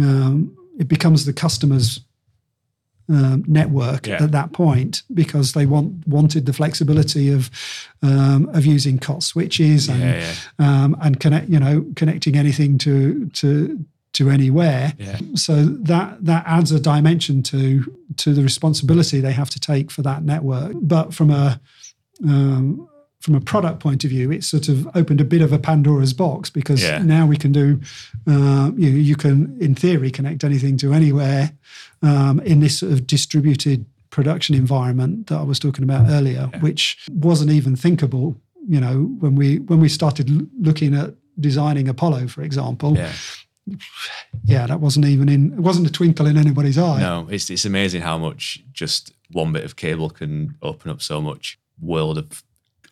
um, it becomes the customer's um, network Yeah. at that point because they want wanted the flexibility of um, of using COT switches and Yeah, um, and connect you know connecting anything to to to anywhere. Yeah. So that that adds a dimension to to the responsibility they have to take for that network. But from a um, from a product point of view, it's sort of opened a bit of a Pandora's box because Yeah. now we can do, uh, you know, you can in theory connect anything to anywhere um, in this sort of distributed production environment that I was talking about earlier, which wasn't even thinkable. You know, when we when we started l- looking at designing Apollo, for example, Yeah. yeah, that wasn't even in it wasn't a twinkle in anybody's eye. No, it's it's amazing how much just one bit of cable can open up so much world of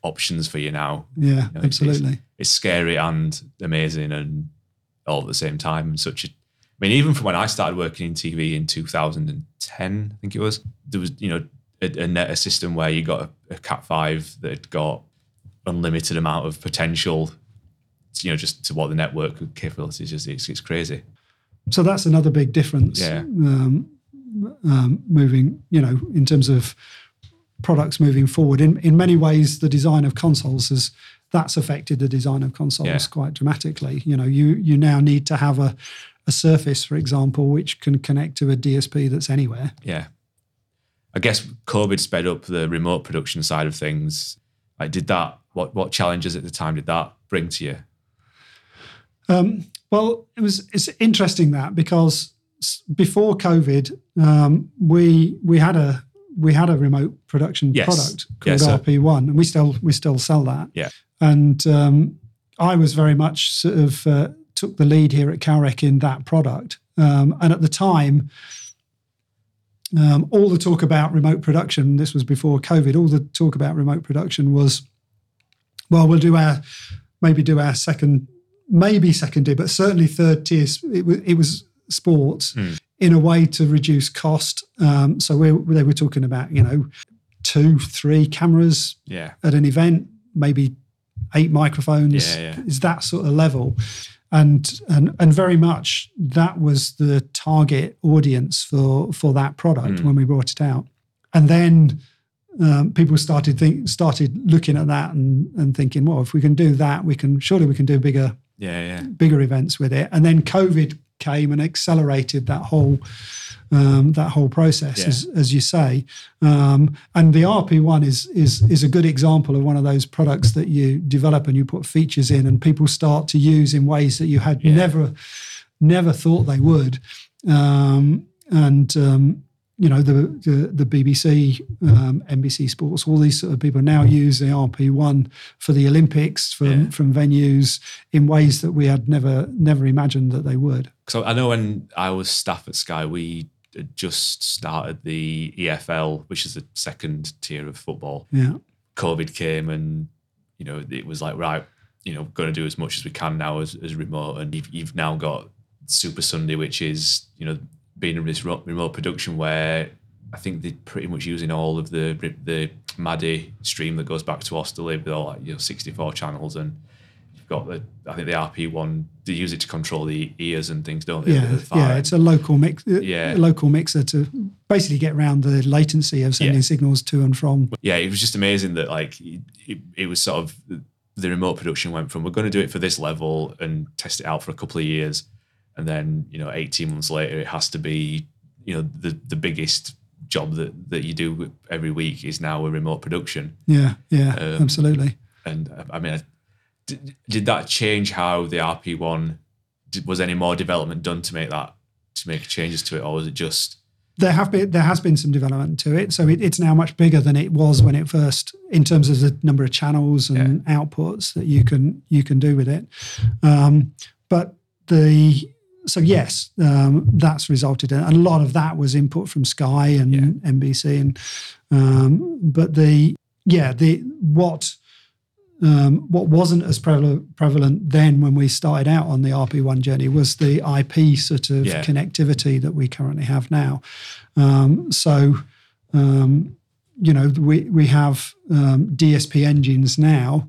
options for you now. Yeah, You know, absolutely. It's, it's scary and amazing and all at the same time. Such a, mean, even from when I started working in TV in 2010, I think it was, there was, you know, a, a system where you got a, a Cat 5 that had got unlimited amount of potential, you know, just to what the network capabilities is. It's, it's crazy. So that's another big difference. Yeah. Um, um, moving, you know, in terms of products moving forward. In in many ways, the design of consoles has that's affected the design of consoles Yeah. quite dramatically. You know, you you now need to have a a surface, for example, which can connect to a DSP that's anywhere. Yeah. I guess COVID sped up the remote production side of things. Like, did that? What what challenges at the time did that bring to you? Um, well, it was it's interesting that because before COVID, um, we we had a we had a remote production Yes. product called sir. RP1, and we still we still sell that. Yeah. And um, I was very much sort of uh, took the lead here at Calrec in that product, um, and at the time. Um, all the talk about remote production, this was before COVID, all the talk about remote production was, well, we'll do our, maybe do our second maybe second tier, but certainly third tier. It was, it was sports in a way to reduce cost. Um, so we, they were talking about, you know, two, three cameras Yeah. at an event, maybe eight microphones. Yeah, yeah. Is that sort of level. And, and and very much that was the target audience for for that product when we brought it out. And then um, people started think started looking at that and, and thinking, well, if we can do that, we can surely we can do bigger Yeah. Yeah. bigger events with it. And then COVID came and accelerated that whole um, that whole process, Yeah. as, as you say. Um, and the RP one is is is a good example of one of those products that you develop and you put features in, and people start to use in ways that you had Yeah. never never thought they would. Um, and um, you know the the, the BBC, um, NBC Sports, all these sort of people now use the RP1 for the Olympics from Yeah. from venues in ways that we had never never imagined that they would. So I know when I was staff at Sky, we just started the EFL, which is the second tier of football. Yeah, COVID came and you know it was like right, you know, going to do as much as we can now as, as remote, and you've, you've now got Super Sunday, which is you know being in this remote production where I think they're pretty much using all of the the MADI stream that goes back to Osterley with all like you know 64 channels and. You've got the, I think the RP one. They use it to control the ears and things, don't they? yeah, yeah. It's a local mix, uh, Yeah. a local mixer to basically get around the latency of sending Yeah. signals to and from. yeah, it was just amazing that like it, it, it was sort of the remote production went from we're going to do it for this level and test it out for a couple of years, and then you know 18 months later it has to be you know the the biggest job that that you do every week is now a remote production. Yeah, yeah, Um, absolutely. And uh, I mean, did, did that change how the RP one? Did, was any more development done to make that to make changes to it, or was it just there have been there has been some development to it. So it, it's now much bigger than it was when it first, in terms of the number of channels and outputs that you can you can do with it. Um, but the so yes, um, that's resulted in and a lot of that was input from Sky and Yeah. NBC and um, but the yeah the what. Um, what wasn't as prevalent, prevalent then when we started out on the RP1 journey was the IP sort of Yeah. connectivity that we currently have now. Um, so, um, you know, we we have um, DSP engines now.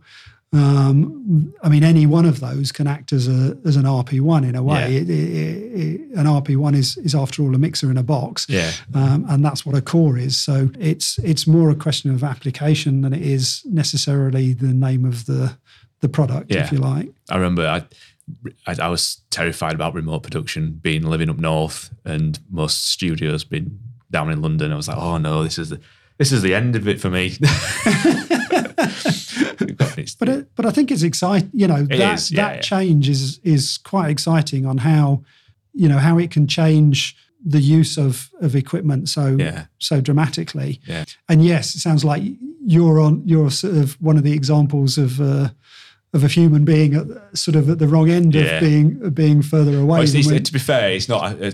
Um, I mean, any one of those can act as a as an RP1 in a way. Yeah. It, it, it, an RP1 is is after all a mixer in a box, yeah um, and that's what a core is. So it's it's more a question of application than it is necessarily the name of the the product, Yeah. if you like. I remember I, I I was terrified about remote production, being living up north and most studios being down in London. I was like, oh no, this is the this is the end of it for me. [LAUGHS] [LAUGHS] But it, but I think it's exciting. You know that is, yeah, that yeah. change is is quite exciting on how you know how it can change the use of of equipment so Yeah. so dramatically. Yeah. And yes, it sounds like you're on you're sort of one of the examples of. Uh, of a human being at, sort of at the wrong end Yeah. of being being further away. Well, it's- it's- to be fair, it's not uh,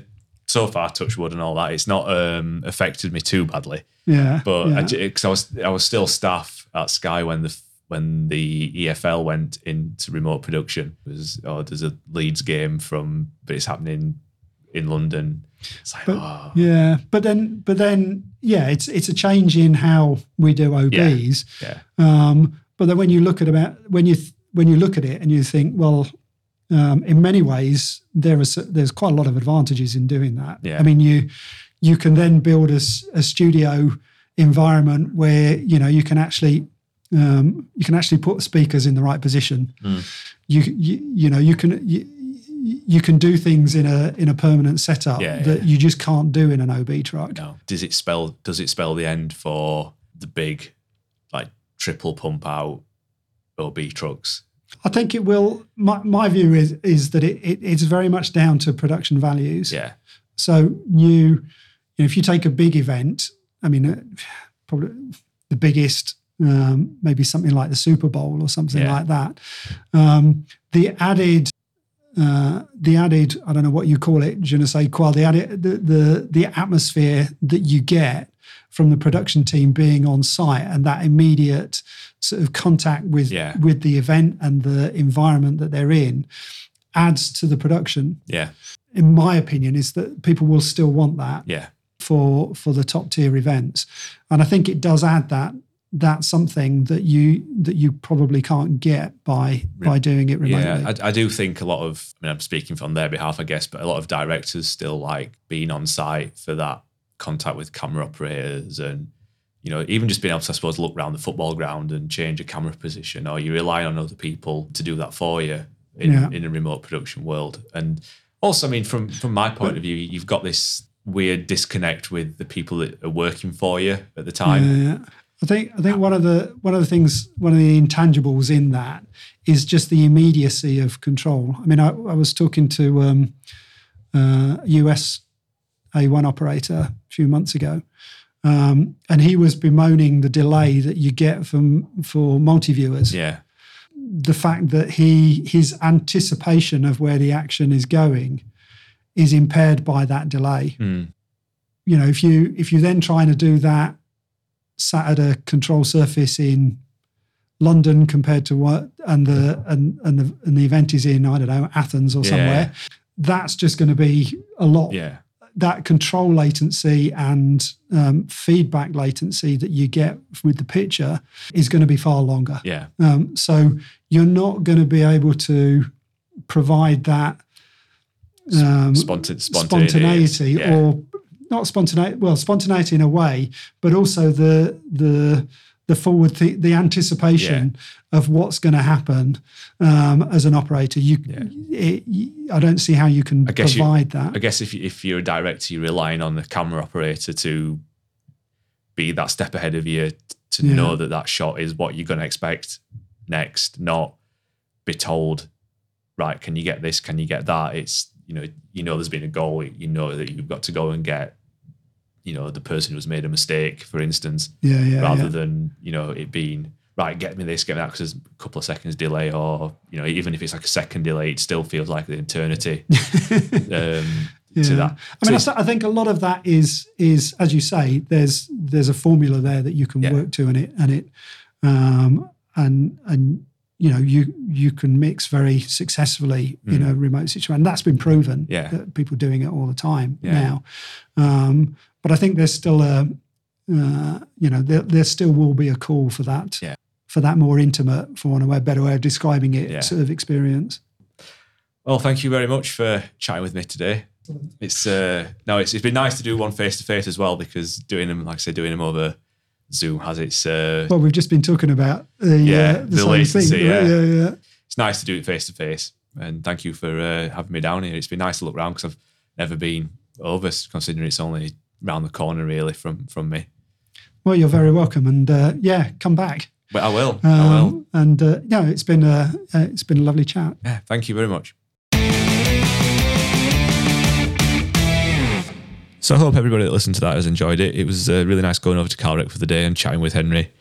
so far touch wood and all that. It's not um, affected me too badly. yeah, But yeah. because I, was I was still staff at Sky when the when the EFL went into remote production. It was oh, there's a Leeds game from, but it's happening in London. It's like But- oh, Yeah, but then, but then, yeah, it's it's a change in how we do OBs. yeah, Um, but then when you look at about when you when you look at it and you think, well, um, in many ways there is there's quite a lot of advantages in doing that. Yeah. I mean, you you can then build a, a studio environment where you know you can actually um, you can actually put speakers in the right position. You, you you know you can you, you can do things in a in a permanent setup Yeah, that yeah. you just can't do in an OB truck. No. Does it spell does it spell the end for the big like triple pump out OB trucks? I think it will. My, my view is is that it, it it's very much down to production values. Yeah. So you, you know, if you take a big event, I mean, uh, probably the biggest, um, maybe something like the Super Bowl or something Yeah. like that. Um, the added, uh, the added, I don't know what you call it, je ne sais quoi, the added, the, the the atmosphere that you get from the production team being on site and that immediate sort of contact with Yeah. with the event and the environment that they're in adds to the production Yeah. in my opinion, is that people will still want that Yeah. for for the top tier events, and I think it does add that that's something that you that you probably can't get by by doing it remotely. Yeah, I, I do think a lot of. I mean, I'm speaking from their behalf, I guess, but a lot of directors still like being on site for that contact with camera operators, and you know, even just being able to, I suppose, look around the football ground and change a camera position, or you rely on other people to do that for you in, Yeah. in a remote production world. And also, I mean, from from my point of view, you've got this weird disconnect with the people that are working for you at the time. Yeah. I think I think one of the one of the things one of the intangibles in that is just the immediacy of control. I mean, I, I was talking to um, uh, a US A1 operator a few months ago, um, and he was bemoaning the delay that you get from for multi viewers. Yeah, The fact that he his anticipation of where the action is going is impaired by that delay Mm. you know if you if you're then trying to do that sat at a control surface in London compared to what and the and and the and the event is in I don't know Athens or Yeah. somewhere that's just going to be a lot. Yeah, that control latency and um, feedback latency that you get with the picture is going to be far longer. Yeah, um, so you're not going to be able to provide that um, Spontan- spontaneity, spontaneity yeah. or not spontaneity well spontaneity in a way but also the the the forward th- the anticipation of what's going to happen um, as an operator you, it, i don't see how you can I guess you- provide that I guess if you, if you're a director, you're relying on the camera operator to be that step ahead of you to Yeah. know that that shot is what you're going to expect next, not be told, right? Can you get this? Can you get that? It's you know you know there's been a goal. You know that you've got to go and get you know the person who's made a mistake, for instance, yeah yeah rather yeah. than you know it being right. Get me this, get me that, because there's a couple of seconds delay, or you know even if it's like a second delay, it still feels like an eternity [LAUGHS] um, to that. I mean, So I think a lot of that is is as you say. There's there's a formula there that you can Yeah. work to, and it and it um, and and you know you you can mix very successfully in a remote situation. That's been proven. Mm. Yeah. that people doing it all the time Yeah. now. Um, but I think there's still a uh, you know there, there still will be a call for that. Yeah. For that more intimate, for want of a better way of describing it, Yeah. sort of experience. Well, thank you very much for chatting with me today. It's uh, no, it's, it's been nice to do one face to face as well because doing them, like I said, doing them over Zoom has its. Uh, Well, we've just been talking about the, Yeah, uh, the same latency, thing. yeah. yeah, yeah. it's nice to do it face to face, and thank you for uh, having me down here. It's been nice to look around because I've never been over, considering it's only round the corner really from from me. Well, you're very welcome, and uh, yeah, come back. But I will. I will. Um, and uh, no, it's been a uh, it's been a lovely chat. Yeah, thank you very much. So I hope everybody that listened to that has enjoyed it. It was uh, really nice going over to Calrec for the day and chatting with Henry.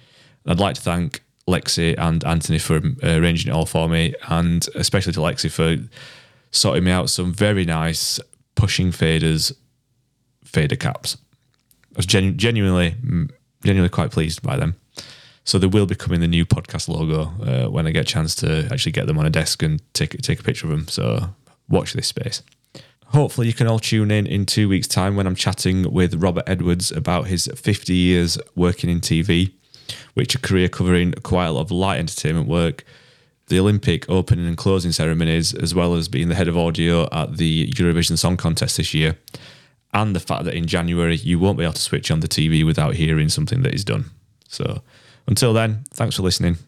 I'd like to thank Lexi and Anthony for uh, arranging it all for me, and especially to Lexi for sorting me out some very nice pushing faders, fader caps. I was genu- genuinely, genuinely quite pleased by them. So they will be coming the new podcast logo uh, when I get a chance to actually get them on a desk and take take a picture of them. So watch this space. Hopefully, you can all tune in in two weeks' time when I'm chatting with Robert Edwards about his 50 years working in TV, which a career covering quite a lot of light entertainment work, the Olympic opening and closing ceremonies, as well as being the head of audio at the Eurovision Song Contest this year, and the fact that in January you won't be able to switch on the TV without hearing something that is done. So until then, thanks for listening.